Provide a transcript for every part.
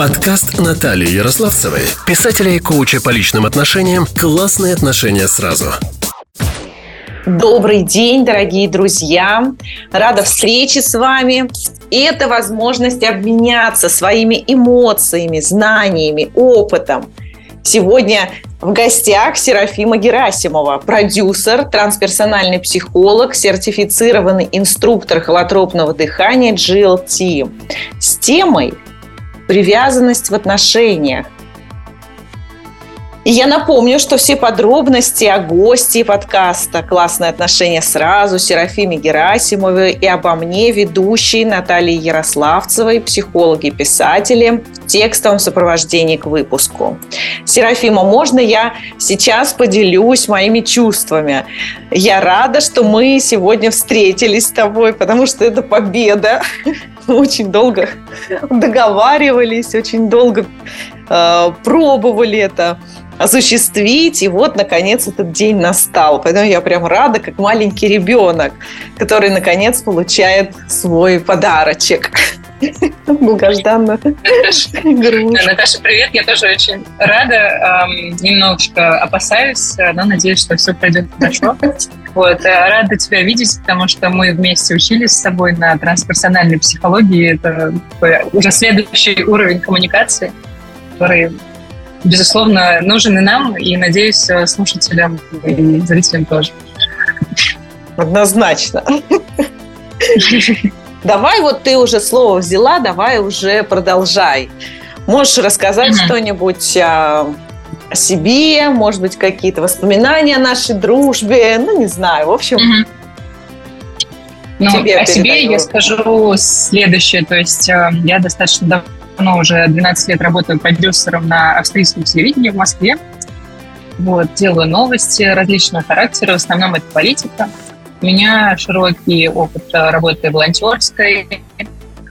Подкаст Натальи Ярославцевой, писателя и коуча по личным отношениям «Классные отношения сразу». Добрый день, дорогие друзья! Рада встрече с вами. И это возможность обменяться своими эмоциями, знаниями, опытом. Сегодня в гостях Серафима Герасимова, продюсер, трансперсональный психолог, сертифицированный инструктор холотропного дыхания GLT с темой «Привязанность в отношениях». И я напомню, что все подробности о гости подкаста «Классные отношения сразу» Серафиме Герасимовой и обо мне, ведущей Натальи Ярославцевой, психологи писатели, в текстовом сопровождении к выпуску. Серафима, можно я сейчас поделюсь моими чувствами? Я рада, что мы сегодня встретились с тобой, потому что это победа. Очень долго договаривались, очень долго э, пробовали это осуществить. И вот, наконец, этот день настал. Поэтому я прям рада, как маленький ребенок, который, наконец, получает свой подарочек. Долгожданно. Наташа, привет. Я тоже очень рада. Немножко опасаюсь, но надеюсь, что все пройдет хорошо. Вот, э, рада тебя видеть, потому что мы вместе учились с тобой на трансперсональной психологии. Это уже следующий уровень коммуникации, который безусловно, нужен и нам, и, надеюсь, э, слушателям и зрителям тоже. Однозначно. Давай, вот ты уже слово взяла, давай уже продолжай. Можешь рассказать mm-hmm. что-нибудь о, о себе, может быть, какие-то воспоминания о нашей дружбе, ну, не знаю, в общем. Mm-hmm. Ну, тебе о передаю. себе я скажу следующее. То есть э, я достаточно давно, уже 12 лет работаю продюсером на австрийском телевидении в Москве. Вот, делаю новости различного характера, в основном это политика. У меня широкий опыт работы волонтерской,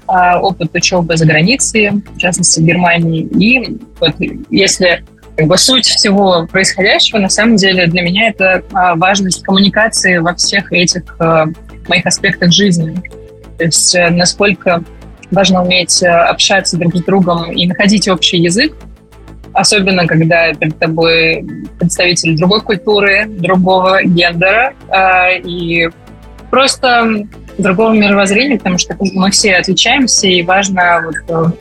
а, опыт учебы за границей, в частности в Германии. И вот если как бы суть всего происходящего, на самом деле для меня это а, важность коммуникации во всех этих а, моих аспектах жизни. То есть э, насколько важно уметь э, общаться друг с другом и находить общий язык, особенно когда перед тобой представитель другой культуры, другого гендера э, и просто другого мировоззрения, потому что мы все отличаемся, и важно, вот, э,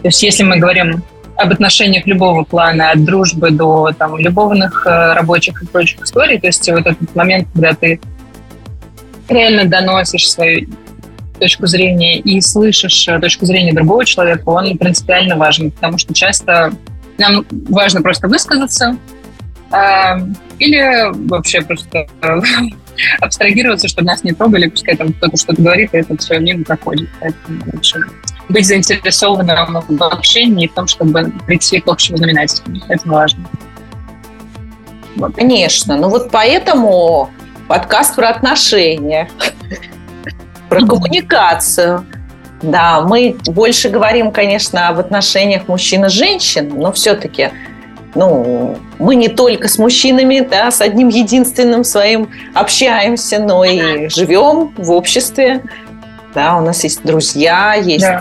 то есть если мы говорим об отношениях любого плана, от дружбы до там, любовных, э, рабочих и прочих историй, то есть вот этот момент, когда ты реально доносишь свою точку зрения и слышишь э, точку зрения другого человека, он принципиально важен, потому что часто нам важно просто высказаться э, или вообще просто э, абстрагироваться, чтобы нас не трогали, пускай там кто-то что-то говорит, и это все мимо проходит. Поэтому лучше быть заинтересованным в общении и в том, чтобы прийти к общему знаменателю. Это важно. Вот. Конечно. Ну вот поэтому подкаст про отношения про коммуникацию. Да, мы больше говорим, конечно, об отношениях мужчин и женщин, но все-таки ну, мы не только с мужчинами, да, с одним единственным своим общаемся, но и живем в обществе. Да, у нас есть друзья, есть да.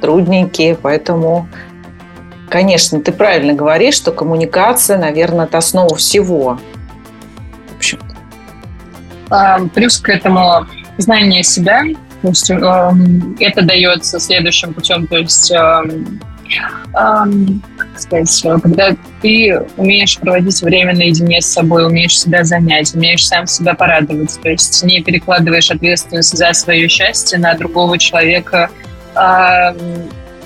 трудненькие, поэтому, конечно, ты правильно говоришь, что коммуникация, наверное, это основа всего. В общем. А, плюс к этому знание себя. То есть э, это дается следующим путем. То есть, э, э, как сказать, когда ты умеешь проводить время наедине с собой, умеешь себя занять, умеешь сам себя порадовать, то есть не перекладываешь ответственность за свое счастье на другого человека, э,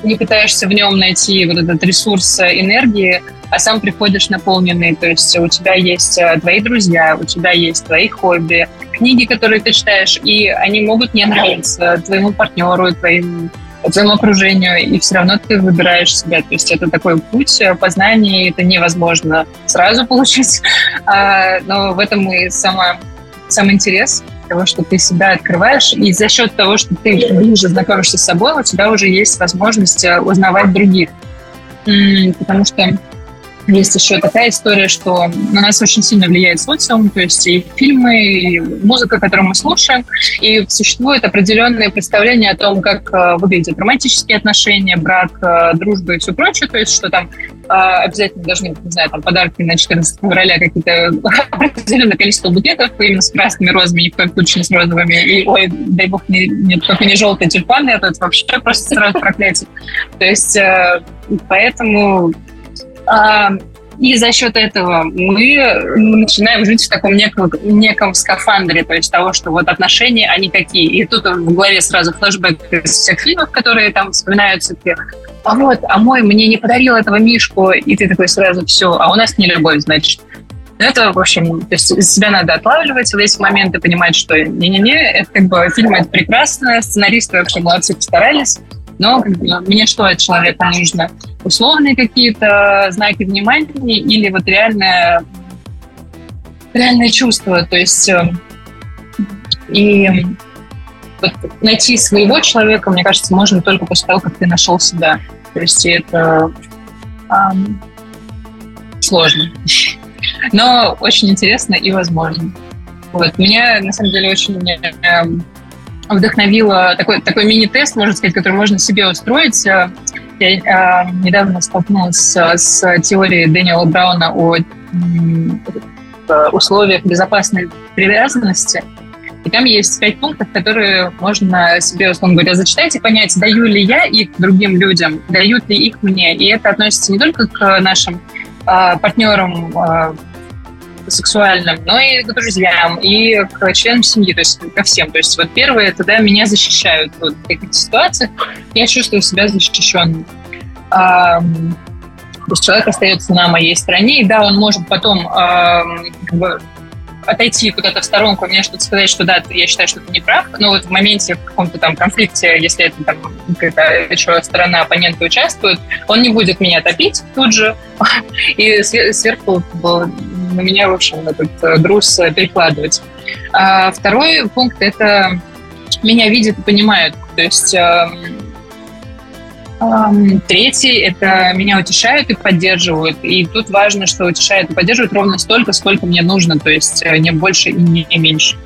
не пытаешься в нем найти вот этот ресурс энергии, а сам приходишь наполненный. То есть у тебя есть э, твои друзья, у тебя есть твои хобби, книги, которые ты читаешь, и они могут не нравиться твоему партнеру, твоим твоему окружению, и все равно ты выбираешь себя. То есть это такой путь познания, это невозможно сразу получить, а, но в этом и сама, сам интерес того, что ты себя открываешь, и за счет того, что ты ближе знакомишься с собой, у тебя уже есть возможность э, узнавать других. Потому что есть еще такая история, что на нас очень сильно влияет социум, то есть и фильмы, и музыка, которую мы слушаем, и существует определенное представление о том, как э, выглядят романтические отношения, брак, э, дружба и все прочее, то есть что там э, обязательно должны быть, не знаю, там подарки на 14 февраля, какие-то определенное количество букетов именно с красными розами, ни в коем случае не с розовыми, и, ой, дай бог, не, не, только не желтые тюльпаны, это вообще просто сразу проклятие. То есть поэтому а, и за счет этого мы начинаем жить в таком неком, неком скафандре, то есть того, что вот отношения, они какие. И тут в голове сразу флешбэк из всех фильмов, которые там вспоминаются, а вот, а мой мне не подарил этого Мишку, и ты такой сразу, все, а у нас не любовь, значит. Это, в общем, то есть себя надо отлавливать в эти моменты, понимать, что не-не-не, это как бы фильм это прекрасно, сценаристы вообще молодцы постарались, но мне что от человека нужно? Условные какие-то знаки внимания или вот реальное, реальное чувство? То есть э, и вот найти своего человека, мне кажется, можно только после того, как ты нашел себя. То есть это эм, сложно, но очень интересно и возможно. Вот. Меня, на самом деле, очень эм, вдохновила такой, такой мини-тест, можно сказать, который можно себе устроить. Я э, недавно столкнулась с теорией Дэниела Брауна о э, условиях безопасной привязанности. И там есть пять пунктов, которые можно себе, условно говоря, зачитать и понять, даю ли я их другим людям, дают ли их мне. И это относится не только к нашим э, партнерам э, сексуальным, но и к друзьям, и к членам семьи, то есть ко всем. То есть вот первое, это да, меня защищают вот, в таких ситуациях, я чувствую себя защищенным. А, то есть человек остается на моей стороне, и да, он может потом а, как бы, отойти куда-то в сторонку, мне что-то сказать, что да, я считаю, что ты не прав, но вот в моменте в каком-то там конфликте, если это там какая-то еще сторона оппонента участвует, он не будет меня топить тут же, и сверху на меня, в общем, этот э, друз э, перекладывать. А второй пункт – это меня видят и понимают. То есть эм, эм, Третий – это меня утешают и поддерживают. И тут важно, что утешают и поддерживают ровно столько, сколько мне нужно, то есть э, не больше и не меньше.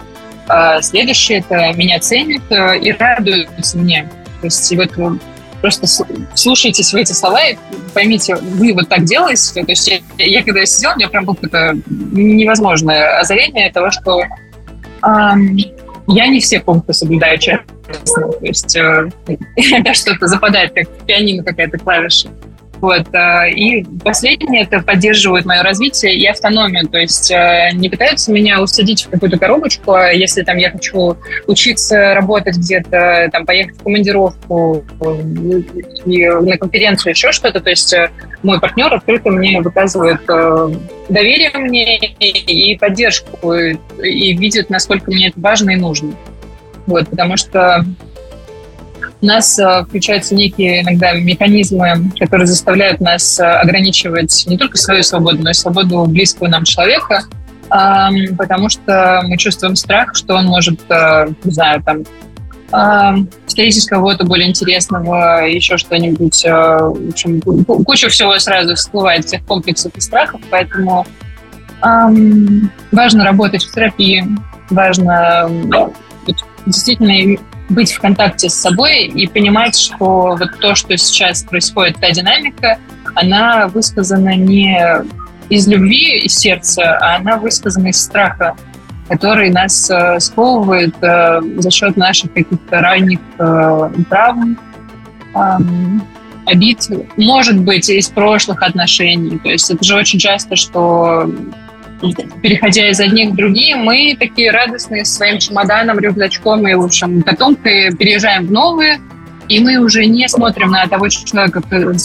А следующее – это меня ценят и радуются мне. То есть вот просто слушайтесь в эти слова и поймите, вы вот так делаете. То есть я, я когда я сидела, у меня прям было какое-то невозможное озарение того, что эм, я не все пункты соблюдаю честно. То есть э, иногда что-то западает, как пианино какая-то клавиша. Вот. Э, и последнее, это поддерживает мое развитие и автономию. То есть э, не пытаются меня усадить в какую-то коробочку, а если там я хочу учиться работать где-то, там, поехать в командировку и на конференцию, еще что-то. То есть э, мой партнер открыто мне выказывает доверие мне и поддержку, и видит, насколько мне это важно и нужно. Вот, потому что у нас э, включаются некие иногда механизмы, которые заставляют нас э, ограничивать не только свою свободу, но и свободу близкого нам человека, потому что мы чувствуем страх, что он может, э, не знаю, там, встретить кого-то более интересного, еще что-нибудь. В общем, куча всего сразу всплывает, всех комплексов и страхов, поэтому важно работать в терапии, важно действительно быть в контакте с собой и понимать, что вот то, что сейчас происходит, та динамика, она высказана не из любви, из сердца, а она высказана из страха, который нас э, сковывает э, за счет наших каких-то ранних э, травм, обид, может быть, из прошлых отношений. То есть это же очень часто, что переходя из одних в другие, мы такие радостные своим чемоданом, рюкзачком и, в общем, котомкой переезжаем в новые, и мы уже не смотрим на того человека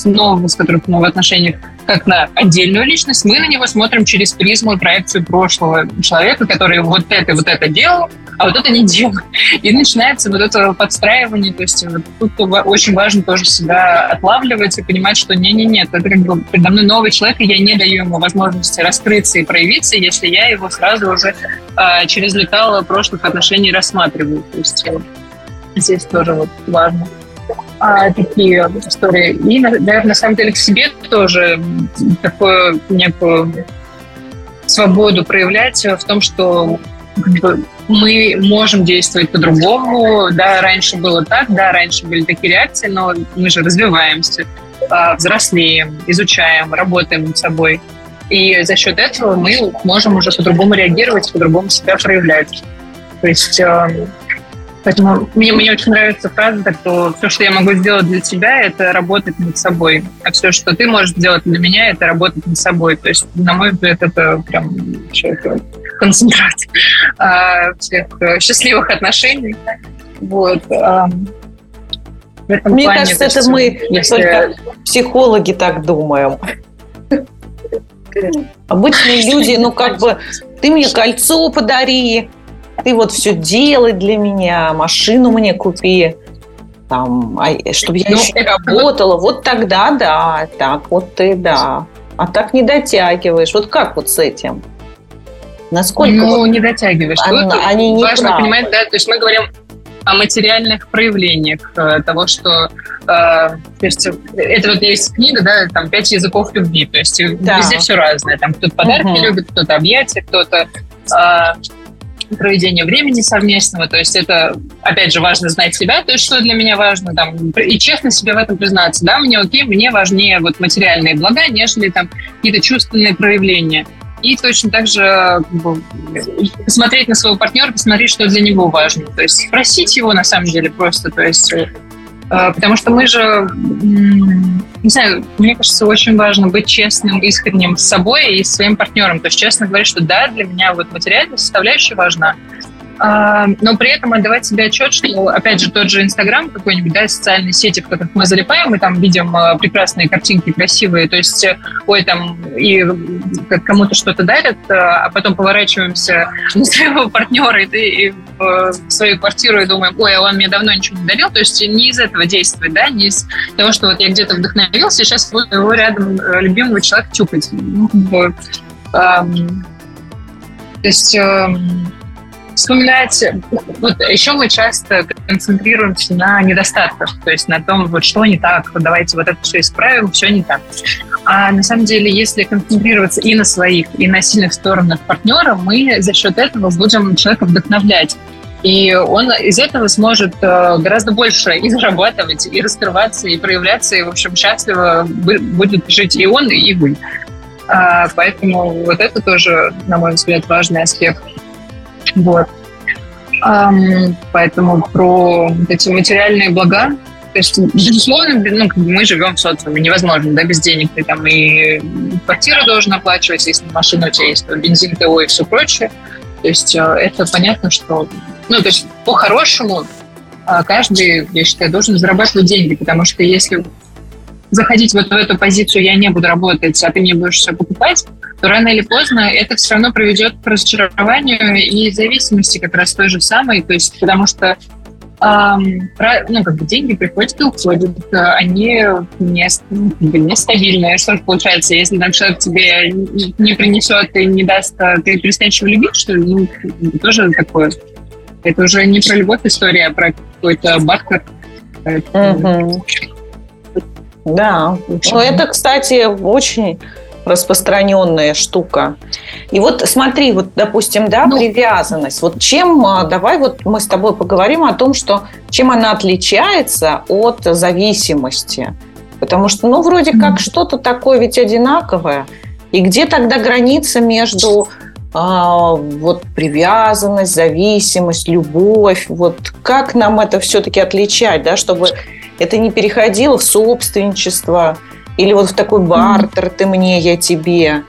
нового, с которым мы в отношениях, как на отдельную личность, мы на него смотрим через призму и проекцию прошлого человека, который вот это вот это делал, а вот это не делал. И начинается вот это подстраивание, то есть тут очень важно тоже себя отлавливать и понимать, что не-не-не, это как бы передо мной новый человек, и я не даю ему возможности раскрыться и проявиться, если я его сразу уже а, через лекало прошлых отношений рассматриваю. То есть э, здесь тоже вот важно. А, такие истории. И, наверное, на самом деле к себе тоже такую некую свободу проявлять в том, что мы можем действовать по-другому. Да, раньше было так, да, раньше были такие реакции, но мы же развиваемся, а, взрослеем, изучаем, работаем над собой. И за счет этого мы можем уже по-другому реагировать, по-другому себя проявлять. То есть эм, Поэтому мне, мне очень нравится фраза, что все, что я могу сделать для тебя, это работать над собой. А все, что ты можешь сделать для меня, это работать над собой. То есть, на мой взгляд, это прям концентрат а, всех э, счастливых отношений. Вот. А, Мне плане, кажется, это, это мы если... только психологи так думаем. Обычные люди, ну как бы, ты мне кольцо подари, ты вот все делай для меня, машину мне купи, там, а, чтобы я ну, еще работала. Вот тогда да, так вот ты да. А так не дотягиваешь. Вот как вот с этим? Насколько? Ну, вот... не дотягиваешь. Они, они не важно правы. понимать, да, то есть мы говорим о материальных проявлениях э, того, что э, то есть это вот есть книга, да, там пять языков любви, то есть да. везде все разное, там кто-то подарки угу. любит, кто-то объятия, кто-то э, проведение времени совместного, то есть это, опять же, важно знать себя, то есть что для меня важно, там, и честно себе в этом признаться, да, мне окей, мне важнее вот материальные блага, нежели там какие-то чувственные проявления. И точно так же как бы, посмотреть на своего партнера, посмотреть, что для него важно. То есть спросить его на самом деле просто, то есть э, потому что мы же, не знаю, мне кажется, очень важно быть честным, искренним с собой и с своим партнером. То есть честно говорить, что да, для меня вот материальная составляющая важна, но при этом отдавать себе отчет, что, опять же, тот же Инстаграм какой-нибудь, да, социальные сети, в которых мы залипаем, и там видим а, прекрасные картинки, красивые, то есть, ой, там, и кому-то что-то дарят, а, а потом поворачиваемся на своего партнера и, и в свою квартиру и думаем, ой, а он мне давно ничего не дарил, то есть не из этого действовать, да, не из того, что вот я где-то вдохновился, и сейчас буду его рядом э, любимого человека чупать. Ну, то есть эм, вспоминать... Вот еще мы часто концентрируемся на недостатках, то есть на том, вот что не так, давайте вот это все исправим, все не так. А на самом деле, если концентрироваться и на своих, и на сильных сторонах партнера, мы за счет этого будем человека вдохновлять. И он из этого сможет э, гораздо больше и зарабатывать, и раскрываться, и проявляться, и, в общем, счастливо будет жить и он, и вы. А, поэтому вот это тоже, на мой взгляд, важный аспект. Вот. Um, поэтому про эти материальные блага, то есть, безусловно, ну, мы живем в социуме, невозможно, да, без денег. Ты там и квартиру должен оплачивать, если машина у тебя есть, то бензин, ТО и все прочее. То есть э, это понятно, что... Ну, то есть по-хорошему э, каждый, я считаю, должен зарабатывать деньги, потому что если заходить вот в эту позицию «я не буду работать, а ты мне будешь все покупать», то рано или поздно это все равно приведет к разочарованию и зависимости как раз той же самой, то есть потому что Um, ну, как бы деньги приходят и уходят, они не, нестабильные. Что же получается, если там человек тебе не принесет и не даст, а ты перестанешь его любить, что ли? Ну, тоже такое. Это уже не про любовь история, а про какой-то бартер. Угу. Да. Ну, это, кстати, очень распространенная штука. И вот смотри, вот, допустим, да, ну, привязанность. Вот чем, а, давай вот мы с тобой поговорим о том, что чем она отличается от зависимости. Потому что, ну, вроде mm-hmm. как что-то такое ведь одинаковое. И где тогда граница между а, вот привязанность, зависимость, любовь? Вот как нам это все-таки отличать, да, чтобы это не переходило в собственничество, или вот в такой бартер ты мне, я тебе,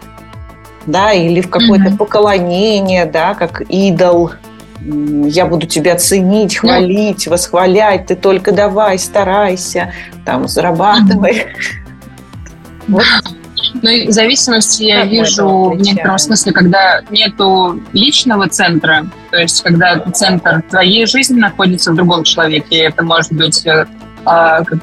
да, или в какое-то mm-hmm. поклонение, да, как идол. Я буду тебя ценить, ну. хвалить, восхвалять. Ты только давай, старайся, там, зарабатывай. Mm-hmm. Вот. Ну, и зависимость я как вижу в некотором смысле, когда нету личного центра, то есть когда центр твоей жизни находится в другом человеке, это может быть э, а, как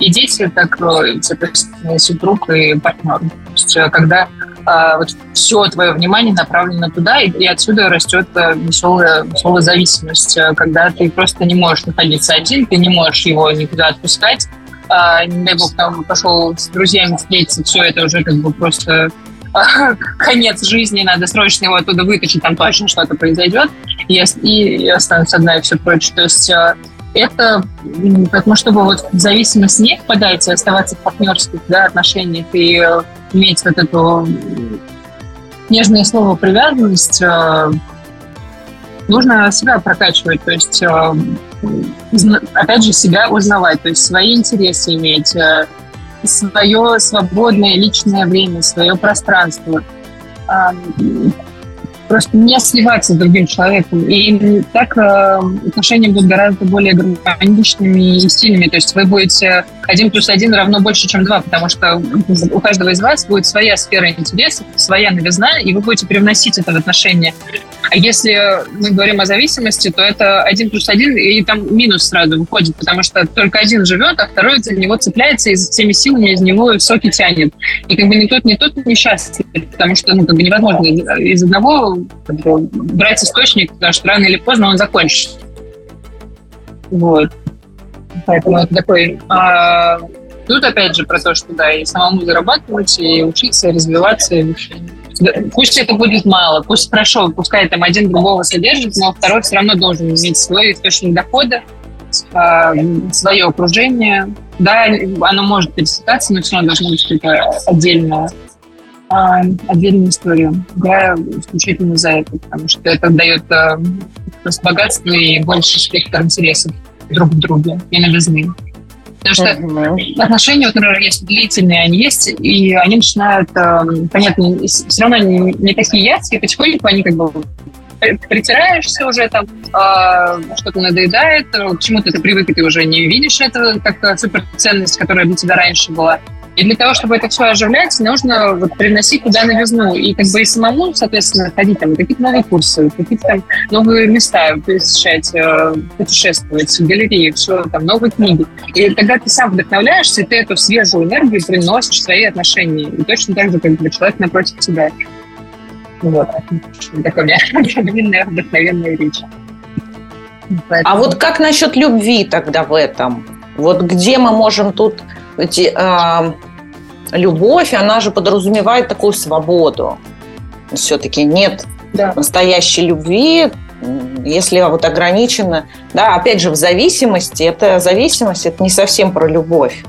и дети, так, соответственно, супруг и партнер. То есть, э, когда а, вот все твое внимание направлено туда, и, и отсюда растет веселая, веселая зависимость, когда ты просто не можешь находиться один, ты не можешь его никуда отпускать, а, не дай бог, там пошел с друзьями встретиться, все это уже как бы просто конец жизни, надо срочно его оттуда вытащить, там точно что-то произойдет, и, и останусь одна и все прочее. То есть э, это, поэтому, чтобы вот в зависимость не впадать, и оставаться в партнерских да, отношениях и э, иметь вот эту нежное слово привязанность, э, нужно себя прокачивать, то есть опять же себя узнавать, то есть свои интересы иметь, свое свободное личное время, свое пространство. Просто не сливаться с другим человеком. И так э, отношения будут гораздо более гармоничными и стильными. То есть вы будете один плюс один равно больше, чем два, потому что у каждого из вас будет своя сфера интересов, своя новизна, и вы будете привносить это в отношения. А если мы говорим о зависимости, то это один плюс один, и там минус сразу выходит, потому что только один живет, а второй за него цепляется и всеми силами из него соки тянет. И как бы ни тот, ни тот несчастлив, потому что ну, как бы невозможно из одного брать источник, потому что рано или поздно он закончится. Вот. Поэтому это такой... А, тут опять же про то, что да, и самому зарабатывать, и учиться, и развиваться, и пусть это будет мало, пусть хорошо, пускай там один другого содержит, но второй все равно должен иметь свой источник дохода, а, свое окружение. Да, оно может пересекаться, но все равно должна быть какая-то отдельная, а, отдельная история. Я исключительно за это, потому что это дает а, богатство и больше спектр интересов друг к другу и новизны. Потому что mm-hmm. отношения, вот, например, есть длительные, они есть, и они начинают, э, понятно, все равно не, не такие яркие, потихоньку они как бы притираешься уже там, э, что-то надоедает, к чему-то ты привык, и ты уже не видишь это как суперценность, которая для тебя раньше была. И для того, чтобы это все оживлять, нужно вот привносить туда новизну. И как бы и самому, соответственно, ходить там какие-то новые курсы, какие-то там новые места посещать, э, путешествовать, галереи, все там, новые книги. И тогда ты сам вдохновляешься, и ты эту свежую энергию приносишь в свои отношения. И точно так же, как бы человек напротив тебя. Вот. Такая у меня длинная вдохновенная речь. Поэтому... А вот как насчет любви тогда в этом? Вот где мы можем тут эти, э, любовь, она же подразумевает такую свободу. Все-таки нет да. настоящей любви, если вот ограничено, да, опять же, в зависимости, это зависимость, это не совсем про любовь.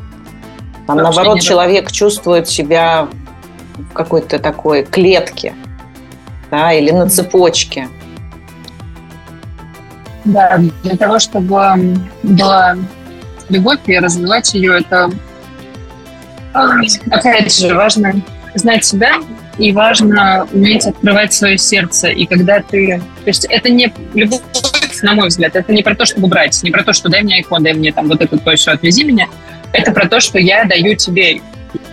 Там, Вообще наоборот, человек да. чувствует себя в какой-то такой клетке, да, или на цепочке. Да, для того, чтобы была любовь и развивать ее, это Опять же, важно знать себя, и важно уметь открывать свое сердце. И когда ты... То есть это не любовь, на мой взгляд, это не про то, чтобы брать, не про то, что дай мне iPhone, дай мне там вот это, то, все, отвези меня. Это про то, что я даю тебе, и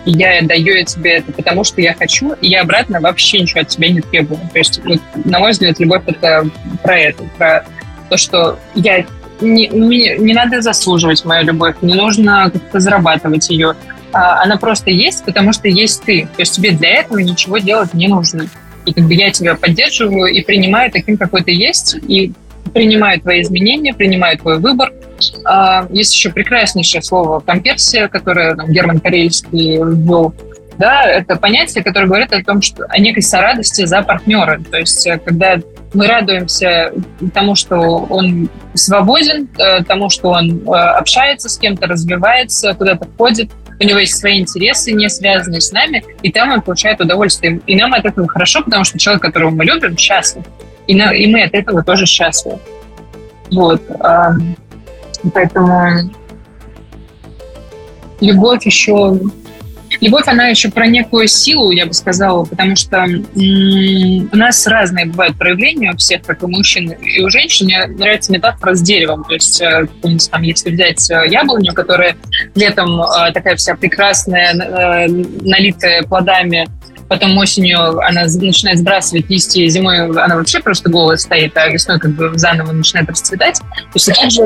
я даю тебе это потому, что я хочу, и я обратно вообще ничего от тебя не требую. То есть, вот, на мой взгляд, любовь — это про это, про то, что я не, не, не надо заслуживать мою любовь, не нужно как-то зарабатывать ее. А, она просто есть, потому что есть ты. То есть тебе для этого ничего делать не нужно. И как бы я тебя поддерживаю и принимаю таким, какой ты есть, и принимаю твои изменения, принимаю твой выбор. А, есть еще прекраснейшее слово «комперсия», которое там, Герман Карельский ввел. Да, это понятие, которое говорит о том, что о некой сорадости за партнера. То есть э, когда мы радуемся тому, что он свободен, э, тому, что он э, общается с кем-то, развивается, куда-то ходит, у него есть свои интересы, не связанные с нами, и там он получает удовольствие. И нам от этого хорошо, потому что человек, которого мы любим, счастлив. И, на, и мы от этого тоже счастливы. Вот. Поэтому любовь еще Любовь, она еще про некую силу, я бы сказала, потому что у нас разные бывают проявления у всех, как у мужчин и у женщин. Мне нравится метафора с деревом. То есть, э, там, если взять э, яблоню, которая летом э, такая вся прекрасная, налитая плодами, потом осенью она начинает сбрасывать листья, зимой она вообще просто голая стоит, а весной как бы заново начинает расцветать. То есть также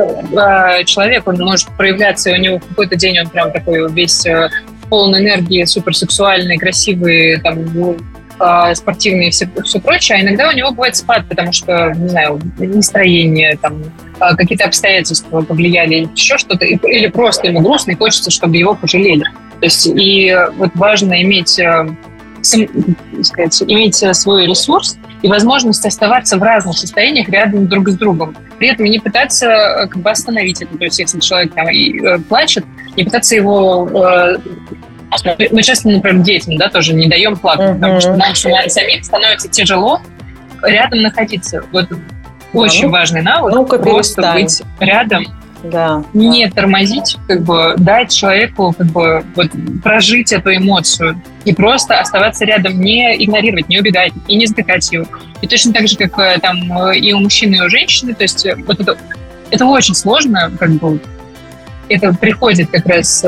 человек, он может проявляться, и у него какой-то день он прям такой весь полон энергии, суперсексуальный, красивый, там, ну, э, спортивный и все, все прочее, а иногда у него бывает спад, потому что, не знаю, настроение, там, э, какие-то обстоятельства повлияли, еще что-то, или просто ему грустно, и хочется, чтобы его пожалели. То есть, и вот важно иметь, э, сам, сказать, иметь свой ресурс и возможность оставаться в разных состояниях рядом друг с другом. При этом не пытаться э, как бы остановить это. То есть, если человек там и, э, плачет, не пытаться его э, мы часто, например, детям, да, тоже не даем плакать, uh-huh. потому что нам самим становится тяжело рядом находиться. Вот очень ну, важный навык ну просто перестань. быть рядом, да, не да. тормозить, как бы дать человеку как бы вот прожить эту эмоцию и просто оставаться рядом, не игнорировать, не убегать и не затыкать его. И точно так же, как э, там и у мужчины, и у женщины, то есть вот это, это очень сложно, как бы это приходит как раз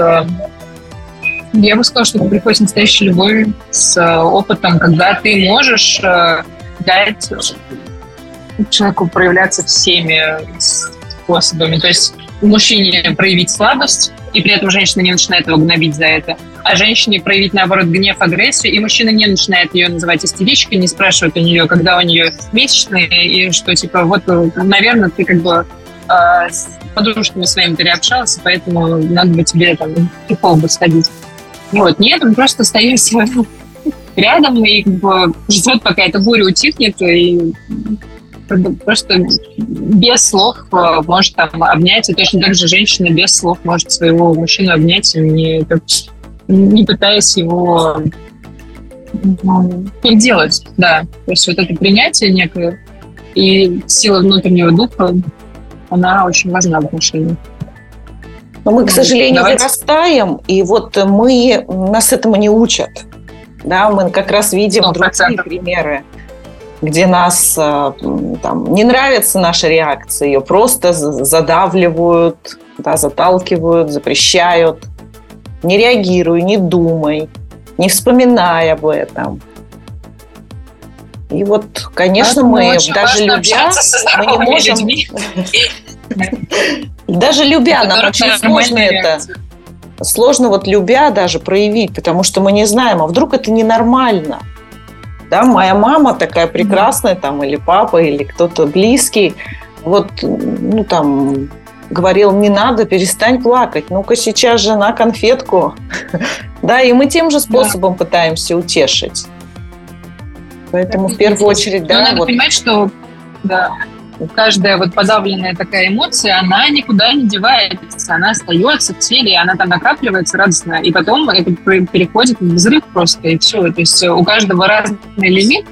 я бы сказала, что это приходит с настоящей любовью, с э, опытом, когда ты можешь э, дать человеку проявляться всеми способами. То есть мужчине проявить слабость, и при этом женщина не начинает его гнобить за это, а женщине проявить, наоборот, гнев, агрессию, и мужчина не начинает ее называть истеричкой, не спрашивает у нее, когда у нее месячные, и что, типа, вот, наверное, ты как бы э, подружками своими переобщался, поэтому надо бы тебе там бы сходить. Вот, нет, он просто остается рядом и как бы ждет, пока эта буря утихнет, и просто без слов э, может там обнять, и точно так же женщина без слов может своего мужчину обнять, не, не пытаясь его ну, переделать, да. То есть вот это принятие некое и сила внутреннего духа, она очень важна в отношениях. Но мы, к сожалению, Давайте. вырастаем, и вот мы нас этому не учат. Да, мы как раз видим 100%. другие примеры, где нас э, там, не нравится наша реакция, ее просто задавливают, да, заталкивают, запрещают. Не реагируй, не думай, не вспоминай об этом. И вот, конечно, а мы даже любя, мы не можем... Даже любя, нам очень сложно это. Сложно вот любя даже проявить, потому что мы не знаем, а вдруг это ненормально. Да, моя мама такая прекрасная, там, или папа, или кто-то близкий, вот, ну, там, говорил, не надо, перестань плакать, ну-ка сейчас же на конфетку. да, и мы тем же способом пытаемся утешить. Поэтому в первую очередь, да. Но надо вот... понимать, что да, каждая вот подавленная такая эмоция, она никуда не девается, она остается в теле, она там накапливается радостно, и потом это переходит в взрыв просто, и все. То есть у каждого разный лимит,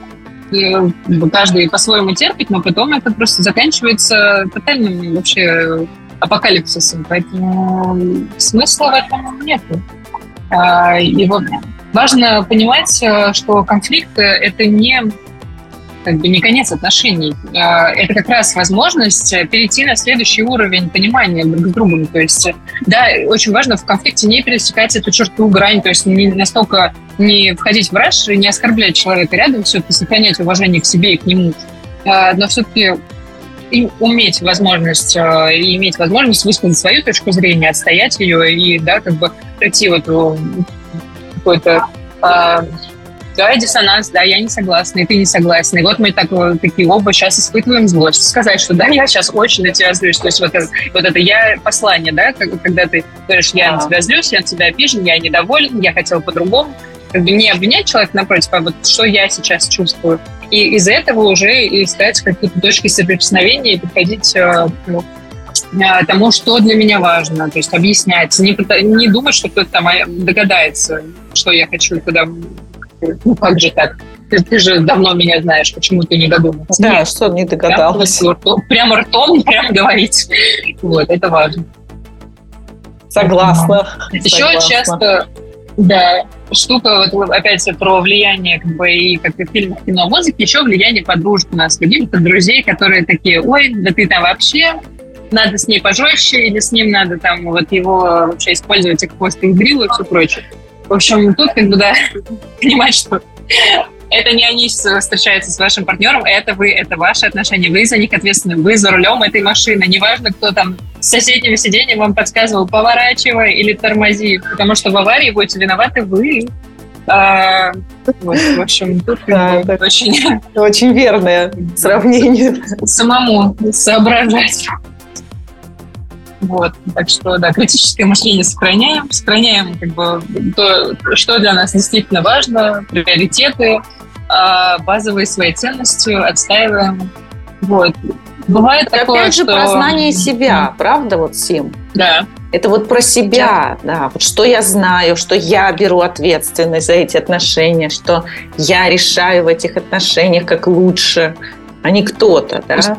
каждый по-своему терпит, но потом это просто заканчивается тотальным вообще апокалипсисом, поэтому смысла в этом нет. А, и вот важно понимать, что конфликт — это не как бы не конец отношений. А, это как раз возможность перейти на следующий уровень понимания друг с другом. То есть, да, очень важно в конфликте не пересекать эту черту грань, то есть не настолько не входить в раш не оскорблять человека рядом, все-таки сохранять уважение к себе и к нему. А, но все-таки и уметь возможность, а, и иметь возможность высказать свою точку зрения, отстоять ее и, да, как бы пройти в эту какой-то да, диссонанс, да, я не согласна, и ты не согласна. И вот мы так, такие оба сейчас испытываем злость. Сказать, что да, я сейчас очень на тебя злюсь. То есть вот это, вот это я послание, да, когда ты говоришь, я на тебя злюсь, я на тебя обижен, я недоволен, я хотел по-другому. Как бы не обвинять человека напротив, а вот что я сейчас чувствую. И из этого уже искать какие-то точки соприкосновения и подходить э, ну, э, тому, что для меня важно, то есть объяснять, не, не думать, что кто-то там э, догадается, что я хочу, куда ну как же так? Ты, ты же давно меня знаешь, почему ты не додумался? Да, Нет, что не догадалась. Прямо ртом, прямо говорить. Вот, это важно. Согласна. Еще Согласна. часто, да, штука, вот опять про влияние, как бы, и как и в фильмах, кино, музыки, еще влияние подружек у нас, каких-то друзей, которые такие, ой, да ты там вообще, надо с ней пожестче, или с ним надо там вот его вообще использовать как хвост и грилу и все прочее. В общем, тут как бы, да, понимать, что это не они встречаются с вашим партнером, это вы, это ваши отношения, вы за них ответственны, вы за рулем этой машины. Неважно, кто там с соседнего сиденья вам подсказывал, поворачивай или тормози, потому что в аварии будете виноваты вы. А, вот, в общем, тут да, очень... Очень верное сравнение. Самому соображать. Вот, так что, да, критическое мышление сохраняем, сохраняем как бы то, что для нас действительно важно, приоритеты, а базовые свои ценности отстаиваем. Вот. Бывает Это такое, опять же что... про знание себя, правда, вот, Сим? Да. Это вот про себя, да. да, вот что я знаю, что я беру ответственность за эти отношения, что я решаю в этих отношениях как лучше, а не кто-то, да.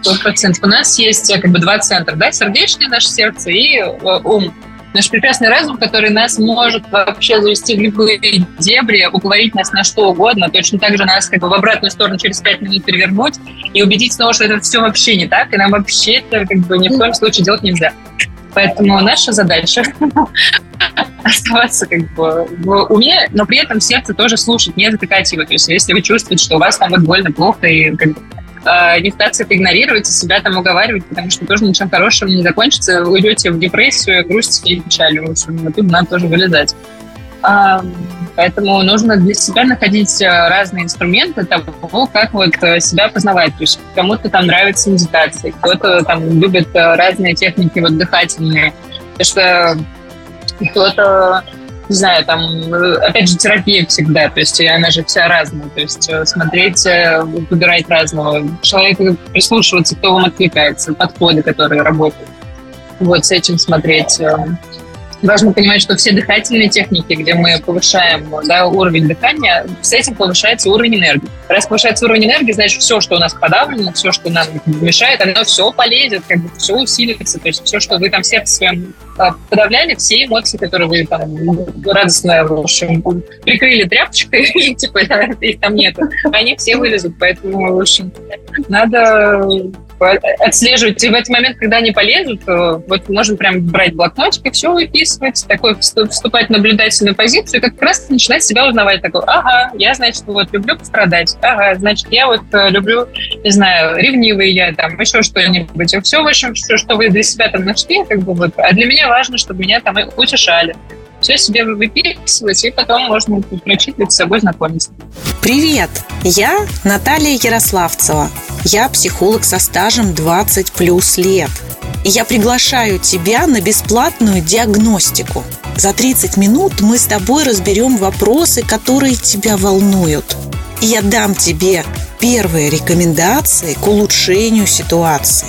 Сто процентов. У нас есть э, как бы два центра, да, сердечное наше сердце и э, ум. Наш прекрасный разум, который нас может вообще завести в любые дебри, уговорить нас на что угодно, точно так же нас как бы в обратную сторону через пять минут перевернуть и убедить снова, что это все вообще не так, и нам вообще это как бы ни в коем случае делать нельзя. Поэтому наша задача оставаться как бы в уме, но при этом сердце тоже слушать, не затыкать его. То есть если вы чувствуете, что у вас там вот больно, плохо, и как бы, э, не пытаться это игнорировать и себя там уговаривать, потому что тоже ничем хорошим не закончится. Вы уйдете в депрессию, грусть и печаль. В общем, оттуда надо тоже вылезать. А, поэтому нужно для себя находить э, разные инструменты того, как вот э, себя познавать. То есть кому-то там нравится медитация, кто-то там любит э, разные техники вот дыхательные. Потому что кто-то не знаю, там, опять же, терапия всегда, то есть она же вся разная, то есть э, смотреть, э, выбирать разного, человека прислушиваться, кто вам откликается, подходы, которые работают. Вот с этим смотреть. Важно понимать, что все дыхательные техники, где мы повышаем да, уровень дыхания, с этим повышается уровень энергии. Раз повышается уровень энергии, значит, все, что у нас подавлено, все, что нам мешает, оно все полезет, как бы все усилится. То есть все, что вы там сердце своем а, подавляли, все эмоции, которые вы там радостно, в общем, прикрыли тряпочкой, и типа их там нет, они все вылезут. Поэтому, в общем, надо отслеживать. И в этот момент, когда они полезут, вот можем прям брать блокнотик и все выписывать, такой вступать в наблюдательную позицию, и как раз начинать себя узнавать. Такой, ага, я, значит, вот люблю пострадать. Ага, значит, я вот э, люблю, не знаю, ревнивый я там, еще что-нибудь. Все, в общем, все, что вы для себя там нашли, как бы вот. А для меня важно, чтобы меня там утешали все себе выписывать, и потом можно прочитывать с собой знакомиться. Привет! Я Наталья Ярославцева. Я психолог со стажем 20 плюс лет. И я приглашаю тебя на бесплатную диагностику. За 30 минут мы с тобой разберем вопросы, которые тебя волнуют. И я дам тебе первые рекомендации к улучшению ситуации.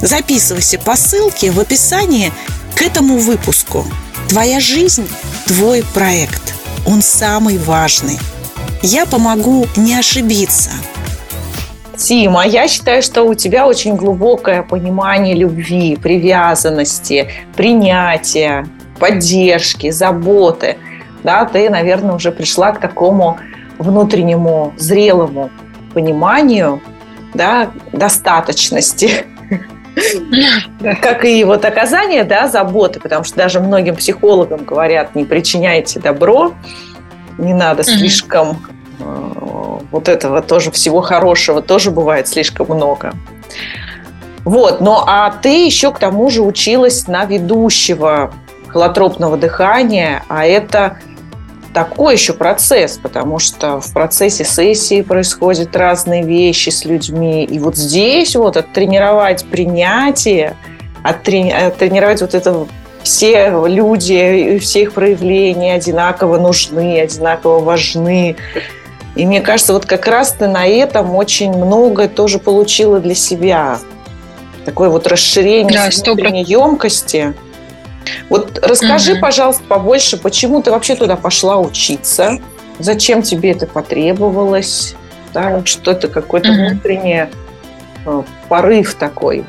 Записывайся по ссылке в описании к этому выпуску. Твоя жизнь – твой проект. Он самый важный. Я помогу не ошибиться. Тима, я считаю, что у тебя очень глубокое понимание любви, привязанности, принятия, поддержки, заботы. Да, ты, наверное, уже пришла к такому внутреннему зрелому пониманию да, достаточности как и вот оказание да, заботы, потому что даже многим психологам говорят, не причиняйте добро, не надо слишком э, вот этого тоже всего хорошего тоже бывает слишком много. Вот, ну а ты еще к тому же училась на ведущего холотропного дыхания, а это такой еще процесс, потому что в процессе сессии происходят разные вещи с людьми. И вот здесь вот оттренировать принятие, оттренировать вот это все люди, все их проявления одинаково нужны, одинаково важны. И мне кажется, вот как раз ты на этом очень много тоже получила для себя. Такое вот расширение да, внутренней емкости. Вот расскажи, угу. пожалуйста, побольше, почему ты вообще туда пошла учиться? Зачем тебе это потребовалось? Да, что это какой-то угу. внутренний э, порыв такой.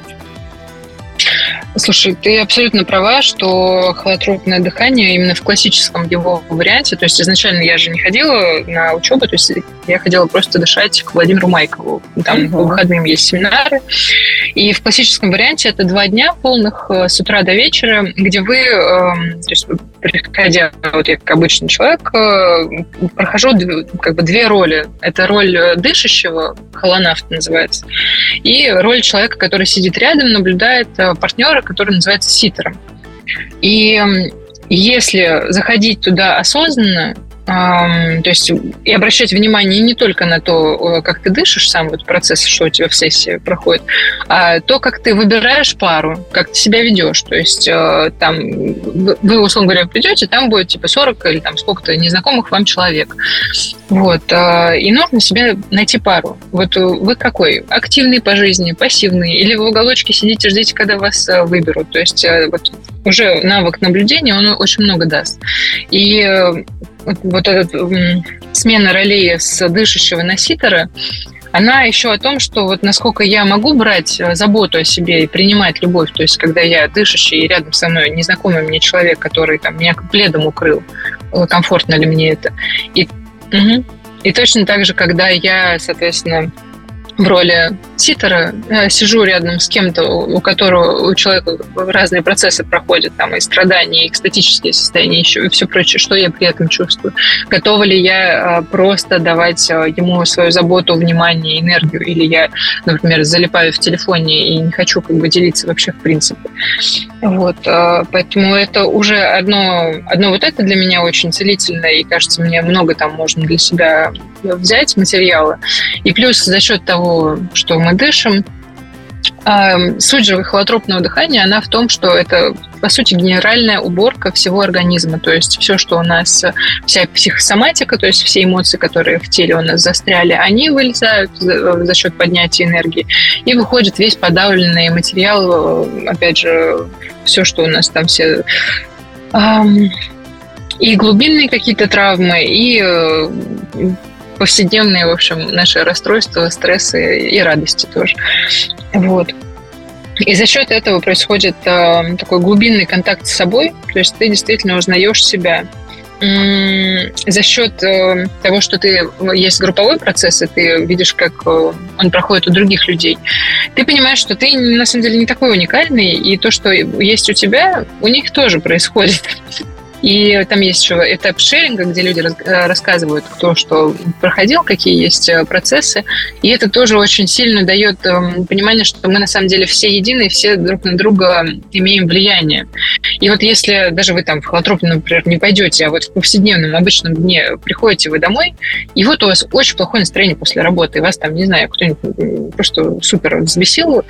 Слушай, ты абсолютно права, что холотропное дыхание именно в классическом его варианте, то есть изначально я же не ходила на учебу, то есть я ходила просто дышать к Владимиру Майкову. Там uh-huh. по выходным есть семинары. И в классическом варианте это два дня полных э, с утра до вечера, где вы, эм, то есть приходя, вот я как обычный человек, э, прохожу как бы две роли. Это роль дышащего, холонавт называется, и роль человека, который сидит рядом, наблюдает э, партнера, который называется ситером. И если заходить туда осознанно, то есть и обращать внимание не только на то, как ты дышишь, сам вот процесс, что у тебя в сессии проходит, а то, как ты выбираешь пару, как ты себя ведешь. То есть э, там вы, условно говоря, придете, там будет типа 40 или там сколько-то незнакомых вам человек. Вот. Э, и нужно себе найти пару. Вот вы какой? Активный по жизни, пассивный? Или вы в уголочке сидите, ждите, когда вас э, выберут? То есть вот уже навык наблюдения, он очень много даст. И вот эта смена ролей с дышащего на ситера, она еще о том, что вот насколько я могу брать э, заботу о себе и принимать любовь, то есть когда я дышащий и рядом со мной незнакомый мне человек, который там меня пледом укрыл, э, комфортно ли мне это. И, угу. и точно так же, когда я, соответственно, в роли ситера э, сижу рядом с кем-то, у которого у человека разные процессы проходят, там и страдания, и экстатические состояния, еще и все прочее, что я при этом чувствую. Готова ли я э, просто давать э, ему свою заботу, внимание, энергию, или я, например, залипаю в телефоне и не хочу как бы делиться вообще в принципе. Вот, поэтому это уже одно, одно вот это для меня очень целительно, и кажется, мне много там можно для себя взять материала. И плюс за счет того, что мы дышим, эм, Суть же холотропного дыхания, она в том, что это, по сути, генеральная уборка всего организма. То есть все, что у нас, вся психосоматика, то есть все эмоции, которые в теле у нас застряли, они вылезают за, за счет поднятия энергии. И выходит весь подавленный материал, опять же, все, что у нас там все эм, и глубинные какие-то травмы, и э, повседневные, в общем, наши расстройства, стрессы и радости тоже. Вот. И за счет этого происходит э, такой глубинный контакт с собой, то есть ты действительно узнаешь себя. За счет э, того, что ты есть групповой процесс, и ты видишь, как э, он проходит у других людей, ты понимаешь, что ты на самом деле не такой уникальный, и то, что есть у тебя, у них тоже происходит. И там есть еще этап шеринга, где люди э, рассказывают, кто что проходил, какие есть э, процессы. И это тоже очень сильно дает эм, понимание, что мы на самом деле все едины, все друг на друга имеем влияние. И вот если даже вы там в холотропе, например, не пойдете, а вот в повседневном обычном дне приходите вы домой, и вот у вас очень плохое настроение после работы, и вас там, не знаю, кто-нибудь просто супер взбесил,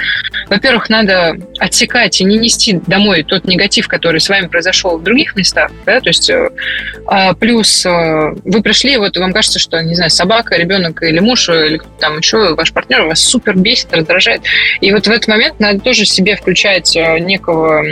во-первых, надо отсекать и не нести домой тот негатив, который с вами произошел в других местах, да, то есть э, а, плюс э, вы пришли, вот вам кажется, что, не знаю, собака, ребенок или муж, или там еще ваш партнер вас супер бесит, раздражает, и вот в этот момент надо тоже себе включать э, некого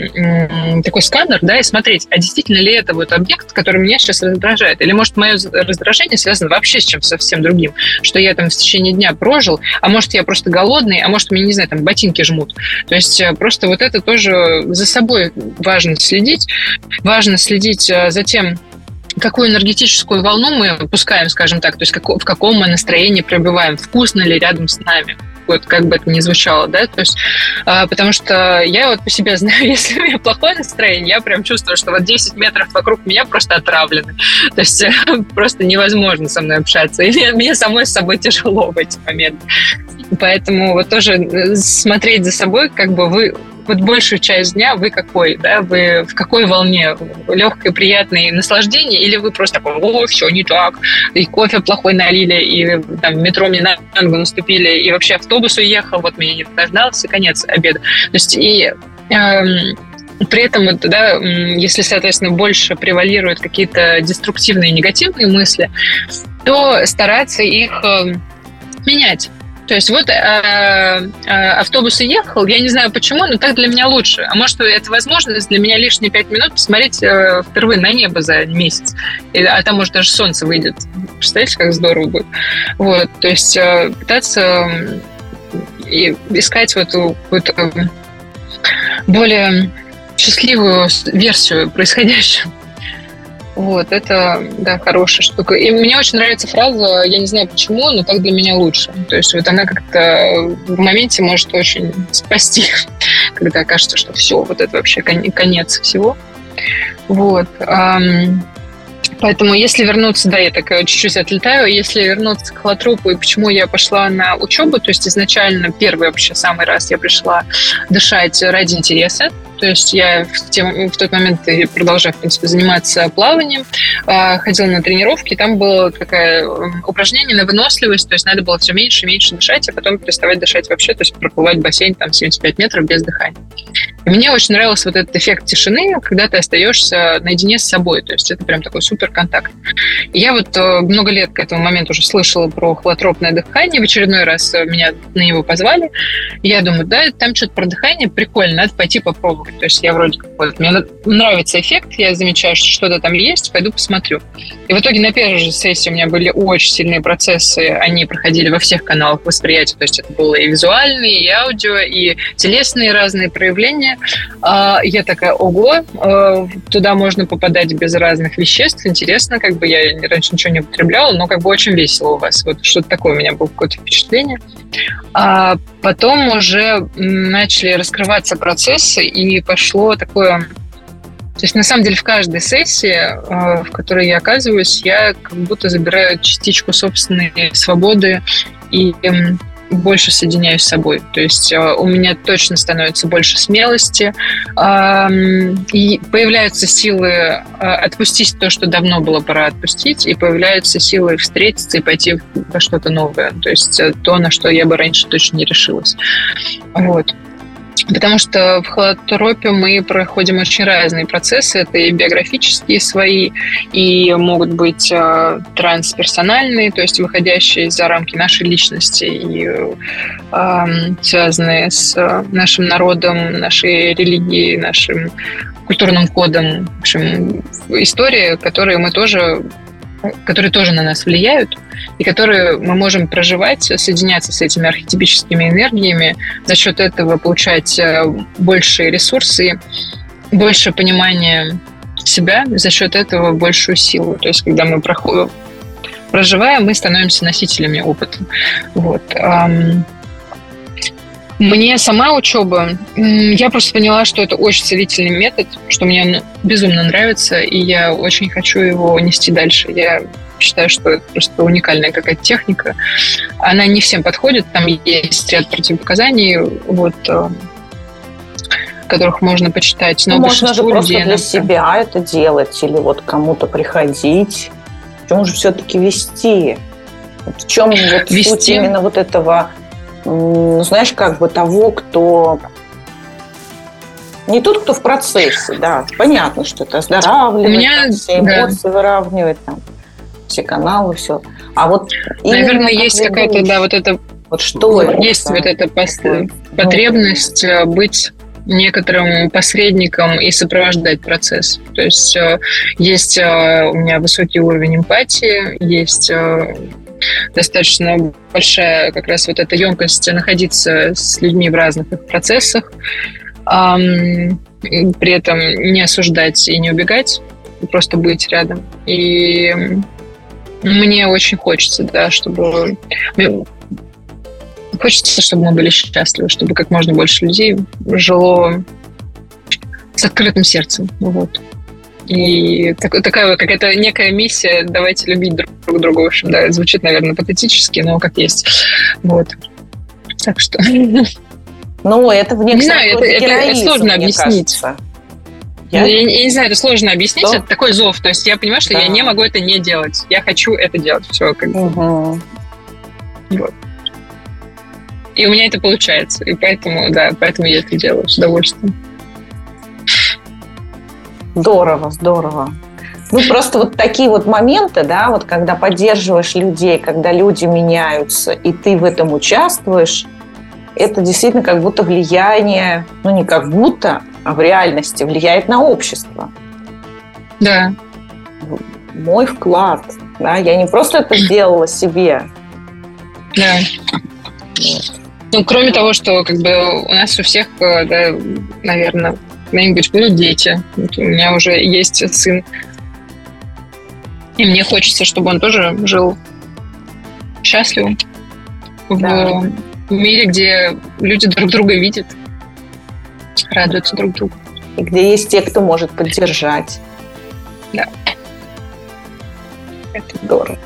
такой сканер, да, и смотреть, а действительно ли это вот объект, который меня сейчас раздражает, или может мое раздражение связано вообще с чем-то совсем другим, что я там в течение дня прожил, а может я просто голодный, а может мне, не знаю, там ботинки жмут. То есть просто вот это тоже за собой важно следить, важно следить следить э, за тем, какую энергетическую волну мы пускаем, скажем так, то есть как, в каком мы настроении пребываем, вкусно ли рядом с нами. Вот как бы это ни звучало, да, то есть, а, потому что я вот по себе знаю, если у меня плохое настроение, я прям чувствую, что вот 10 метров вокруг меня просто отравлены. То есть просто невозможно со мной общаться. И мне, мне самой с собой тяжело в эти моменты. Поэтому вот тоже э, смотреть за собой, как бы вы вот большую часть дня вы какой, да, вы в какой волне? Легкое, приятное наслаждение или вы просто такой, о, все не так, и кофе плохой налили, и там метро мне на ногу наступили, и вообще автобус уехал, вот меня не дождался, конец обеда. То есть и эм, при этом, да, если, соответственно, больше превалируют какие-то деструктивные, негативные мысли, то стараться их э, менять. То есть вот э, э, автобус ехал, я не знаю почему, но так для меня лучше. А может, это возможность для меня лишние пять минут посмотреть э, впервые на небо за месяц. И, а там, может, даже солнце выйдет. Представляете, как здорово будет? Вот, то есть э, пытаться э, искать вот э, более счастливую версию происходящего. Вот, это, да, хорошая штука. И мне очень нравится фраза, я не знаю почему, но так для меня лучше. То есть вот она как-то в моменте может очень спасти, когда кажется, что все, вот это вообще конец всего. Вот. Поэтому если вернуться, да, я такая чуть-чуть отлетаю, если вернуться к холотропу и почему я пошла на учебу, то есть изначально первый вообще самый раз я пришла дышать ради интереса, То есть я в, тем, в тот момент продолжаю, в принципе, заниматься плаванием, а, ходила на тренировки, там было такое упражнение на выносливость, то есть надо было все меньше и меньше дышать, а потом переставать дышать вообще, то есть проплывать бассейн там 75 метров без дыхания. Мне очень нравился вот этот эффект тишины, когда ты остаешься наедине с собой, то есть это прям такой супер контакт. Я вот э, много лет к этому моменту уже слышала про холотропное дыхание, в очередной раз меня на него позвали, я думаю, да, там что-то про дыхание прикольно, надо пойти попробовать. То есть я вроде как вот, мне нравится эффект, я замечаю, что что-то там есть, пойду посмотрю. И в итоге на первой же сессии у меня были очень сильные процессы, они проходили во всех каналах восприятия, то есть это было и визуальные, и аудио, и телесные разные проявления. А, я такая, ого, а, туда можно попадать без разных веществ, интересно, как бы я раньше ничего не употребляла, но как бы очень весело у вас. Вот что-то такое у меня было какое-то впечатление. А потом уже начали раскрываться процессы, и пошло такое то есть, на самом деле, в каждой сессии, э, в которой я оказываюсь, я как будто забираю частичку собственной свободы и больше соединяюсь с собой. То есть э, у меня точно становится больше смелости, и появляются силы э, отпустить то, что давно было пора отпустить, и появляются силы встретиться и пойти во что-то новое. То есть то, на что я бы раньше точно не решилась. Вот. Потому что в холотропе мы проходим очень разные процессы. Это и биографические свои, и могут быть э, трансперсональные, то есть выходящие за рамки нашей личности и э, связанные с нашим народом, нашей религией, нашим культурным кодом. В общем, истории, которые мы тоже которые тоже на нас влияют, и которые мы можем проживать, соединяться с этими архетипическими энергиями, за счет этого получать э, большие ресурсы, больше понимания себя, за счет этого большую силу. То есть, когда мы проходим, проживаем, мы становимся носителями опыта. Вот. Мне сама учеба, я просто поняла, что это очень целительный метод, что мне безумно нравится, и я очень хочу его нести дальше. Я считаю, что это просто уникальная какая-то техника. Она не всем подходит, там есть ряд противопоказаний, вот, э, которых можно почитать. Но ну, можно же просто для себя это делать или вот кому-то приходить. Почему же все-таки вести? В чем вот вести? суть именно вот этого ну, знаешь, как бы того, кто не тот, кто в процессе, да, понятно, что это оздоравливает, У меня, там, все эмоции да. выравнивает, там, все каналы, все. А вот наверное, есть какая-то, да, вот это вот что есть это? вот эта пост... потребность ну, быть некоторым посредником и сопровождать процесс. То есть э, есть э, у меня высокий уровень эмпатии, есть э, достаточно большая как раз вот эта емкость находиться с людьми в разных процессах, при этом не осуждать и не убегать, просто быть рядом. И мне очень хочется, да, чтобы... Хочется, чтобы мы были счастливы, чтобы как можно больше людей жило с открытым сердцем. Вот. И так, такая какая-то некая миссия «давайте любить друг, друга». В общем, да, звучит, наверное, патетически, но как есть. Вот. Так что... Ну, это в Не знаю, это, это, это сложно объяснить. Кажется. Я? Я, я не знаю, это сложно объяснить. Что? Это такой зов. То есть я понимаю, что да. я не могу это не делать. Я хочу это делать. Все, как бы. Угу. Вот. И у меня это получается. И поэтому, да, поэтому я это делаю с удовольствием. Здорово, здорово. Ну, просто вот такие вот моменты, да, вот когда поддерживаешь людей, когда люди меняются, и ты в этом участвуешь, это действительно как будто влияние, ну, не как будто, а в реальности влияет на общество. Да. Мой вклад, да, я не просто это сделала себе. Да. Ну, кроме того, что как бы у нас у всех, э, да, наверное, когда-нибудь будут дети. Вот у меня уже есть сын. И мне хочется, чтобы он тоже жил счастливым да. в мире, где люди друг друга видят, радуются друг другу. И где есть те, кто может поддержать. Да. Это здорово.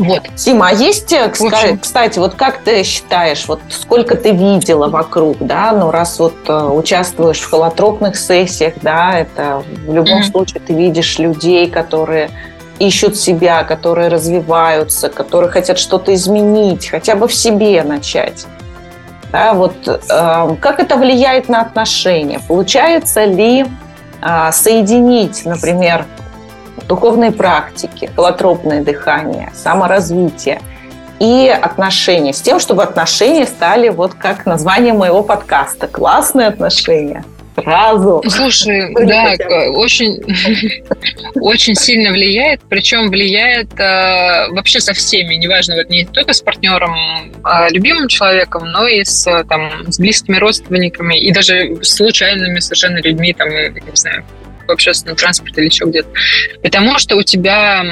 Вот. Сима, а есть, э, кстати, кстати, вот как ты считаешь, вот сколько ты видела вокруг, да, ну раз вот э, участвуешь в холотропных сессиях, да, это в любом mm-hmm. случае ты видишь людей, которые ищут себя, которые развиваются, которые хотят что-то изменить, хотя бы в себе начать. Да, вот э, как это влияет на отношения? Получается ли э, соединить, например, духовные практики, холотропное дыхание, саморазвитие и отношения с тем, чтобы отношения стали вот как название моего подкаста «Классные отношения» сразу. Слушай, да, очень, очень сильно влияет, причем влияет э, вообще со всеми, неважно, вот не только с партнером, а любимым человеком, но и с, там, с близкими родственниками, и даже с случайными совершенно людьми, там, не знаю, в общественном транспорте или еще где-то. Потому что у тебя,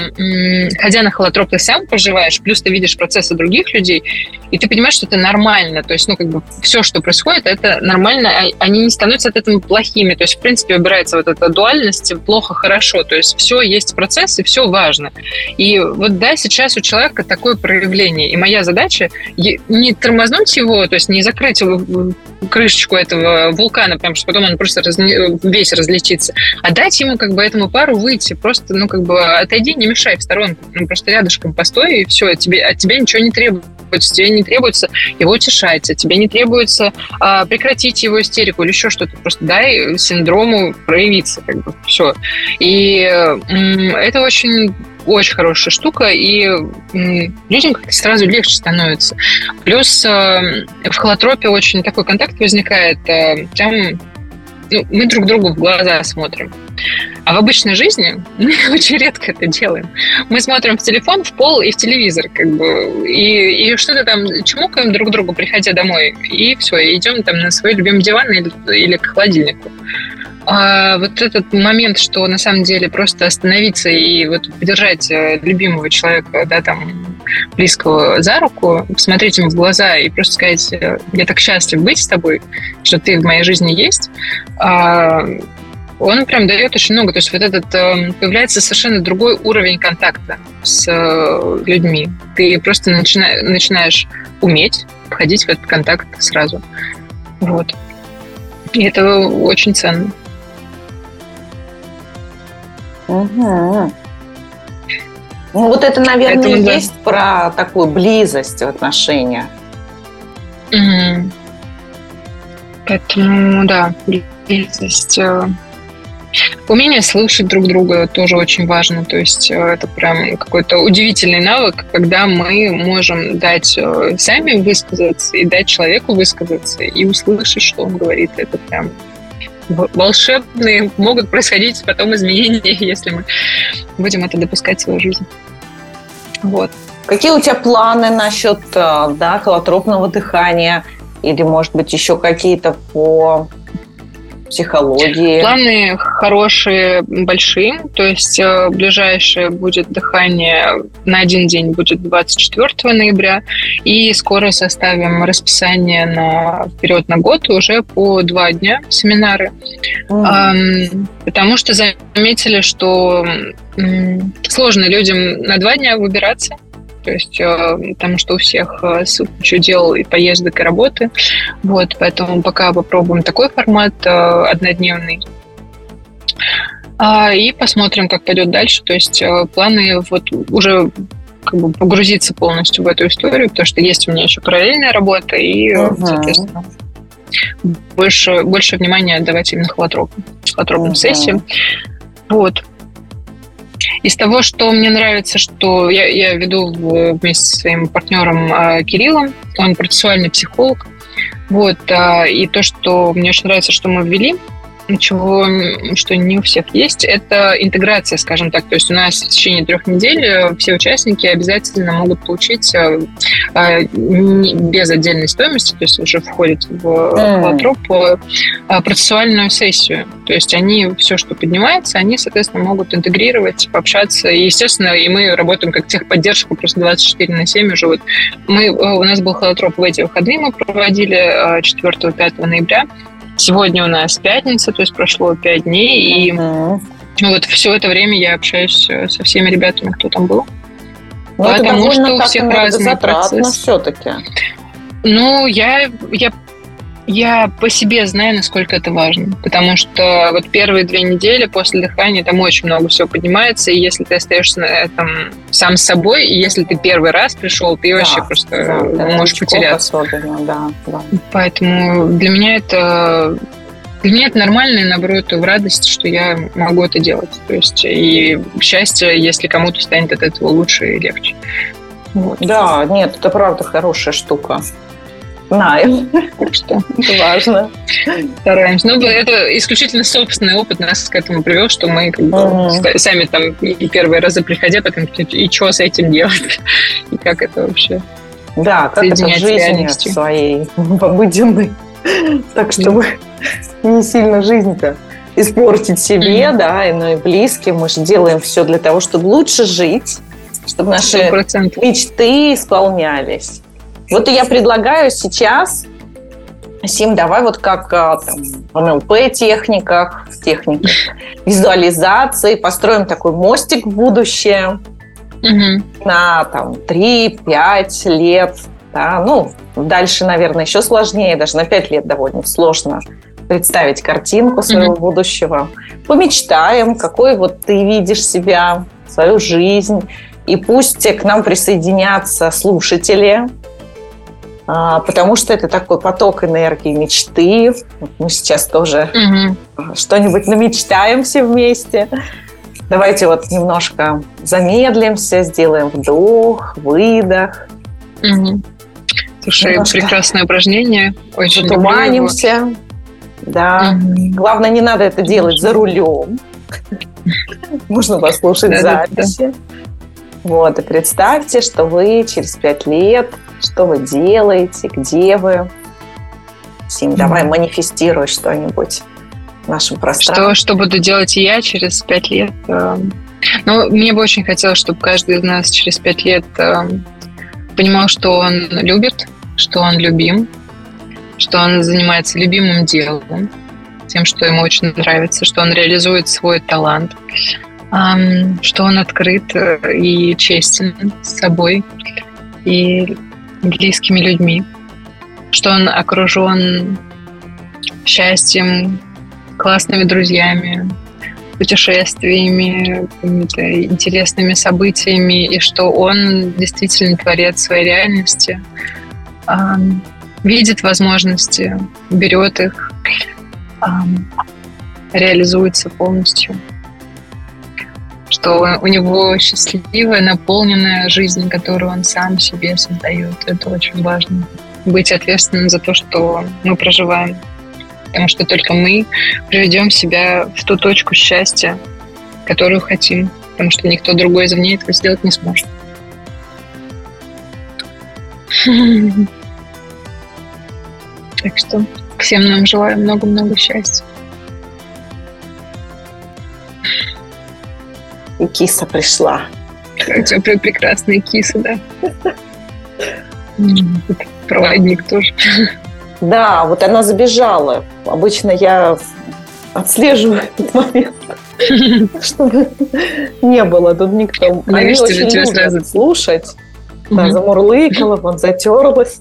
ходя на холотроп, ты сам проживаешь, плюс ты видишь процессы других людей, и ты понимаешь, что это нормально. То есть, ну, как бы все, что происходит, это нормально, а они не становятся от этого плохими. То есть, в принципе, убирается вот эта дуальность плохо-хорошо. То есть, все есть процесс, и все важно. И вот, да, сейчас у человека такое проявление. И моя задача не тормознуть его, то есть не закрыть крышечку этого вулкана, потому что потом он просто разне... весь разлетится, а дать ему как бы этому пару выйти, просто, ну, как бы отойди, не мешай в сторонку, ну, просто рядышком постой, и все, от тебя, от тебя ничего не требуется, тебе не требуется его утешать, тебе не требуется а, прекратить его истерику или еще что-то, просто дай синдрому проявиться, как бы, все. И м- это очень очень хорошая штука, и людям как-то сразу легче становится. Плюс э, в холотропе очень такой контакт возникает, э, прям ну, мы друг другу в глаза смотрим. А в обычной жизни мы очень редко это делаем. Мы смотрим в телефон, в пол и в телевизор, как бы, и, и что-то там чмокаем друг другу, приходя домой, и все, идем там на свой любимый диван или, или к холодильнику. А вот этот момент, что на самом деле просто остановиться и вот поддержать э, любимого человека, да, там, близкого за руку, посмотреть ему в глаза и просто сказать, э, я так счастлив быть с тобой, что ты в моей жизни есть, а, он прям дает очень много. То есть вот этот э, появляется совершенно другой уровень контакта с людьми. Ты просто начинаешь, начинаешь уметь входить в этот контакт сразу. Вот. И это очень ценно. Угу. Ну, вот это, наверное, Поэтому, да. есть про такую близость в отношениях. Угу. Поэтому, да, близость. Э, умение слушать друг друга тоже очень важно. То есть э, это прям какой-то удивительный навык, когда мы можем дать э, сами высказаться и дать человеку высказаться и услышать, что он говорит. Это прям волшебные могут происходить потом изменения, если мы будем это допускать в свою жизнь. Вот. Какие у тебя планы насчет э, да, холотропного дыхания? Или, может быть, еще какие-то по психологии? Планы хорошие, большие. То есть э, ближайшее будет дыхание на один день будет 24 ноября. И скоро составим расписание на вперед на год уже по два дня семинары. Mm. Потому что заметили, что сложно людям на два дня выбираться то есть э, потому что у всех э, куча дел и поездок, и работы. Вот, поэтому пока попробуем такой формат э, однодневный. А, и посмотрим, как пойдет дальше. То есть планы вот уже как бы погрузиться полностью в эту историю, потому что есть у меня еще параллельная работа, и, uh-huh. соответственно, больше, больше внимания отдавать именно холотропам, холотропным uh-huh. сессиям. Вот. Из того, что мне нравится, что я, я веду вместе со своим партнером а, Кириллом, он процессуальный психолог, вот, а, и то, что мне очень нравится, что мы ввели, чего, что не у всех есть, это интеграция, скажем так. То есть у нас в течение трех недель э, все участники обязательно могут получить э, э, без отдельной стоимости, то есть уже входит в холотроп, процессуальную сессию. То есть они все, что поднимается, они, соответственно, могут интегрировать, пообщаться. И, естественно, и мы работаем как техподдержка просто 24 на 7 уже. Вот мы, у нас был холотроп в эти выходные, мы проводили 4-5 ноября. Сегодня у нас пятница, то есть прошло пять дней, и uh-huh. вот все это время я общаюсь э, со всеми ребятами, кто там был. Но Потому что у всех разные процессы. все-таки. Ну, я, я я по себе знаю, насколько это важно, потому что вот первые две недели после дыхания там очень много всего поднимается, и если ты остаешься на этом сам с собой, и если ты первый раз пришел, ты да, вообще просто да, можешь потеряться. Особенно, да, да. Поэтому для меня это для меня это нормально, и наоборот, в радость, что я могу это делать. То есть, и счастье, если кому-то станет от этого лучше и легче. Вот. Да, нет, это правда хорошая штука знаем. Что важно. Стараемся. Ну, это исключительно собственный опыт нас к этому привел, что мы как бы угу. сами там и первые разы приходя, потом и что с этим делать, и как это вообще Да, как это в жизни своей обыденной. Так, чтобы не сильно жизнь-то испортить себе, mm-hmm. да, и, ну, и близким. Мы же делаем все для того, чтобы лучше жить, чтобы наши 100%. мечты исполнялись. Вот я предлагаю сейчас, Сим, давай вот как а, там, в НЛП-техниках, в техниках визуализации построим такой мостик в будущее угу. на там 3-5 лет. Да? Ну, дальше, наверное, еще сложнее, даже на 5 лет довольно сложно представить картинку своего угу. будущего. Помечтаем, какой вот ты видишь себя, свою жизнь. И пусть к нам присоединятся слушатели, потому что это такой поток энергии мечты. Мы сейчас тоже угу. что-нибудь намечтаем все вместе. Давайте вот немножко замедлимся, сделаем вдох, выдох. Угу. Слушай, немножко прекрасное упражнение. Очень Затуманимся. Да. Угу. Главное, не надо это делать за рулем. Можно послушать записи. Вот, и представьте, что вы через пять лет что вы делаете, где вы. Сим, давай манифестируй что-нибудь в нашем пространстве. Что, что буду делать я через пять лет? Эм, ну, мне бы очень хотелось, чтобы каждый из нас через пять лет эм, понимал, что он любит, что он любим, что он занимается любимым делом, тем, что ему очень нравится, что он реализует свой талант, эм, что он открыт э, и честен с собой, и близкими людьми, что он окружен счастьем, классными друзьями, путешествиями, какими-то интересными событиями, и что он действительно творец своей реальности, видит возможности, берет их, реализуется полностью что у него счастливая, наполненная жизнь, которую он сам себе создает. Это очень важно. Быть ответственным за то, что мы проживаем. Потому что только мы приведем себя в ту точку счастья, которую хотим. Потому что никто другой извне этого сделать не сможет. Так что всем нам желаю много-много счастья. И киса пришла. Тебя прекрасная киса, да? Проводник тоже. Да, вот она забежала. Обычно я отслеживаю этот момент, чтобы не было тут никто. Они очень любят слушать. Да, замурлыкала, вон затерлась.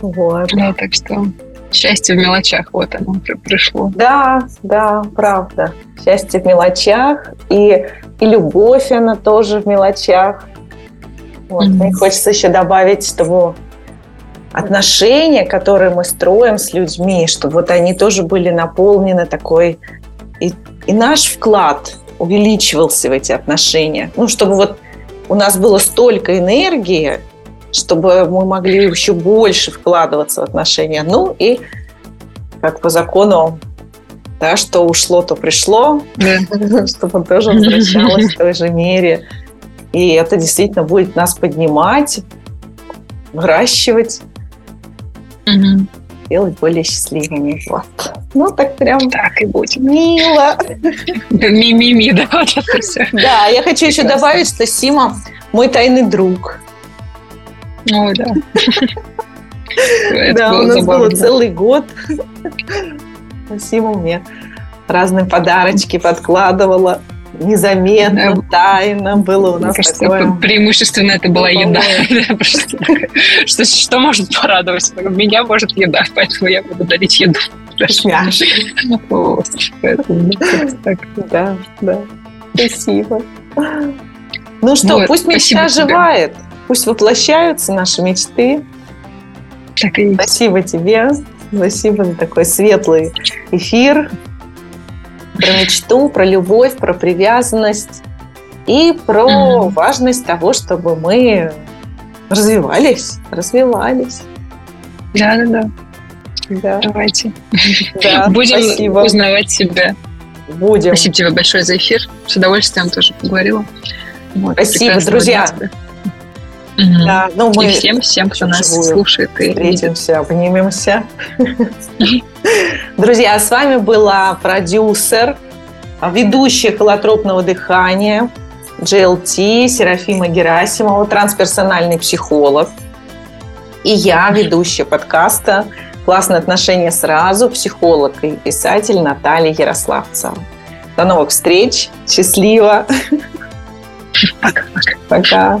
Вот. Да, так что Счастье в мелочах, вот оно пришло. Да, да, правда. Счастье в мелочах, и, и любовь, она тоже в мелочах. Вот. Mm-hmm. Мне хочется еще добавить, чтобы отношения, которые мы строим с людьми, чтобы вот они тоже были наполнены такой... И, и наш вклад увеличивался в эти отношения. Ну, чтобы вот у нас было столько энергии, чтобы мы могли еще больше вкладываться в отношения. Ну и как по закону, да, что ушло, то пришло, чтобы тоже возвращалось в той же мере. И это действительно будет нас поднимать, выращивать, делать более счастливыми. Вот. Ну, так прям... Так и будет. Мило. Ми-ми-ми, да, вот это все. Да, я хочу еще добавить, что Сима мой тайный друг. Ой, да. Да, у нас было целый год. Спасибо мне разные подарочки подкладывала. незаметно, тайно было у нас такое. Преимущественно это была еда. что, что может порадовать? Меня может еда, поэтому я буду дарить еду. Да, да. Спасибо. Ну что, пусть мечта оживает, пусть воплощаются наши мечты. Спасибо тебе. Спасибо за такой светлый эфир про мечту, про любовь, про привязанность и про mm-hmm. важность того, чтобы мы развивались, развивались. Да, да, да. Да. Давайте. Да, Будем спасибо. узнавать себя. Будем. Спасибо тебе большое за эфир. С удовольствием тоже поговорила. Вот, спасибо, друзья. Да, ну мы и всем, всем, кто нас слушает и встретимся, обнимемся. Друзья, с вами была продюсер, ведущая холотропного дыхания GLT Серафима Герасимова, трансперсональный психолог. И я, ведущая подкаста «Классные отношения сразу», психолог и писатель Наталья Ярославцева. До новых встреч. Счастливо. Пока-пока. Пока.